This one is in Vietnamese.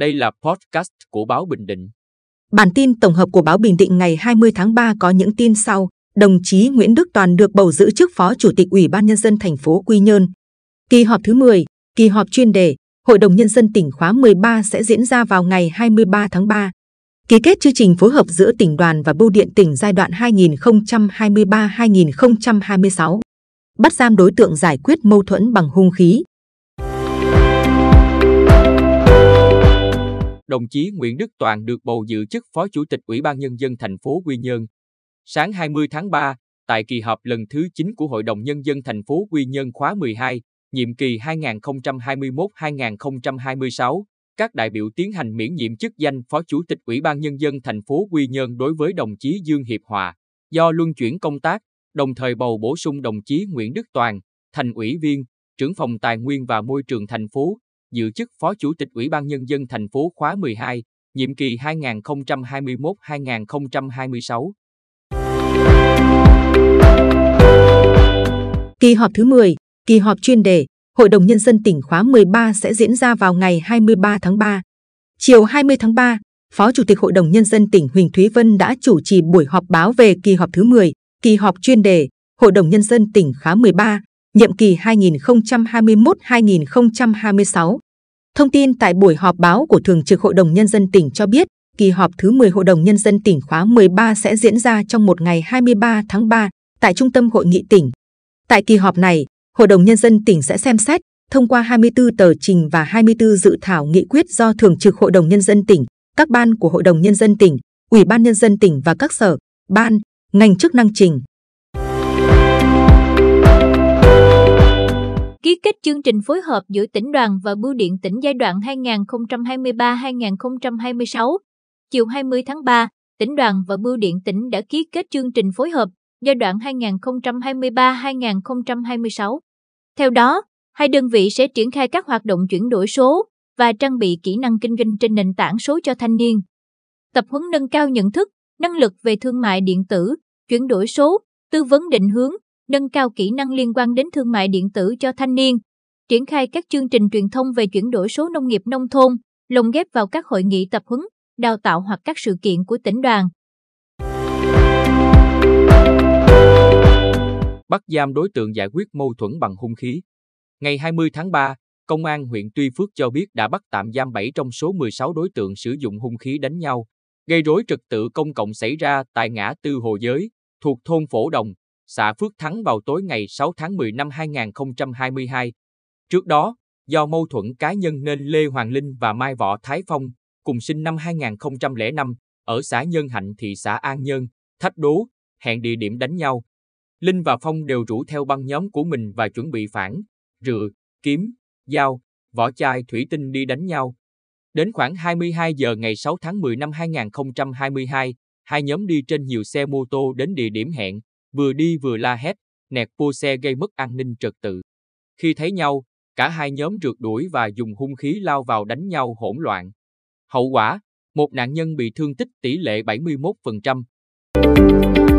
Đây là podcast của báo Bình Định. Bản tin tổng hợp của báo Bình Định ngày 20 tháng 3 có những tin sau. Đồng chí Nguyễn Đức Toàn được bầu giữ chức Phó Chủ tịch Ủy ban Nhân dân thành phố Quy Nhơn. Kỳ họp thứ 10, kỳ họp chuyên đề, Hội đồng Nhân dân tỉnh khóa 13 sẽ diễn ra vào ngày 23 tháng 3. Ký kết chương trình phối hợp giữa tỉnh đoàn và bưu điện tỉnh giai đoạn 2023-2026. Bắt giam đối tượng giải quyết mâu thuẫn bằng hung khí. Đồng chí Nguyễn Đức Toàn được bầu giữ chức Phó Chủ tịch Ủy ban Nhân dân thành phố Quy Nhơn. Sáng 20 tháng 3, tại kỳ họp lần thứ 9 của Hội đồng Nhân dân thành phố Quy Nhơn khóa 12, nhiệm kỳ 2021-2026, các đại biểu tiến hành miễn nhiệm chức danh Phó Chủ tịch Ủy ban Nhân dân thành phố Quy Nhơn đối với đồng chí Dương Hiệp Hòa, do luân chuyển công tác, đồng thời bầu bổ sung đồng chí Nguyễn Đức Toàn, thành ủy viên, trưởng phòng tài nguyên và môi trường thành phố, giữ chức Phó Chủ tịch Ủy ban Nhân dân thành phố khóa 12, nhiệm kỳ 2021-2026. Kỳ họp thứ 10, kỳ họp chuyên đề, Hội đồng Nhân dân tỉnh khóa 13 sẽ diễn ra vào ngày 23 tháng 3. Chiều 20 tháng 3, Phó Chủ tịch Hội đồng Nhân dân tỉnh Huỳnh Thúy Vân đã chủ trì buổi họp báo về kỳ họp thứ 10, kỳ họp chuyên đề, Hội đồng Nhân dân tỉnh khóa 13, nhiệm kỳ 2021-2026. Thông tin tại buổi họp báo của Thường trực Hội đồng Nhân dân tỉnh cho biết, kỳ họp thứ 10 Hội đồng Nhân dân tỉnh khóa 13 sẽ diễn ra trong một ngày 23 tháng 3 tại Trung tâm Hội nghị tỉnh. Tại kỳ họp này, Hội đồng Nhân dân tỉnh sẽ xem xét, thông qua 24 tờ trình và 24 dự thảo nghị quyết do Thường trực Hội đồng Nhân dân tỉnh, các ban của Hội đồng Nhân dân tỉnh, Ủy ban Nhân dân tỉnh và các sở, ban, ngành chức năng trình. Chương trình phối hợp giữa tỉnh đoàn và bưu điện tỉnh giai đoạn 2023-2026. Chiều 20 tháng 3, tỉnh đoàn và bưu điện tỉnh đã ký kết chương trình phối hợp giai đoạn 2023-2026. Theo đó, hai đơn vị sẽ triển khai các hoạt động chuyển đổi số và trang bị kỹ năng kinh doanh trên nền tảng số cho thanh niên. Tập huấn nâng cao nhận thức, năng lực về thương mại điện tử, chuyển đổi số, tư vấn định hướng, nâng cao kỹ năng liên quan đến thương mại điện tử cho thanh niên, triển khai các chương trình truyền thông về chuyển đổi số nông nghiệp nông thôn, lồng ghép vào các hội nghị tập huấn, đào tạo hoặc các sự kiện của tỉnh đoàn. Bắt giam đối tượng giải quyết mâu thuẫn bằng hung khí. Ngày 20 tháng 3, Công an huyện Tuy Phước cho biết đã bắt tạm giam 7 trong số 16 đối tượng sử dụng hung khí đánh nhau, gây rối trật tự công cộng xảy ra tại ngã tư Hồ Giới, thuộc thôn Phổ Đồng, xã Phước Thắng vào tối ngày 6 tháng 10 năm 2022. Trước đó, do mâu thuẫn cá nhân nên Lê Hoàng Linh và Mai Võ Thái Phong, cùng sinh năm 2005, ở xã Nhân Hạnh thị xã An Nhơn, thách đố, hẹn địa điểm đánh nhau. Linh và Phong đều rủ theo băng nhóm của mình và chuẩn bị phản, rựa, kiếm, dao, vỏ chai thủy tinh đi đánh nhau. Đến khoảng 22 giờ ngày 6 tháng 10 năm 2022, hai nhóm đi trên nhiều xe mô tô đến địa điểm hẹn, vừa đi vừa la hét, nẹt pô xe gây mất an ninh trật tự. Khi thấy nhau, cả hai nhóm rượt đuổi và dùng hung khí lao vào đánh nhau hỗn loạn. Hậu quả, một nạn nhân bị thương tích tỷ lệ 71%.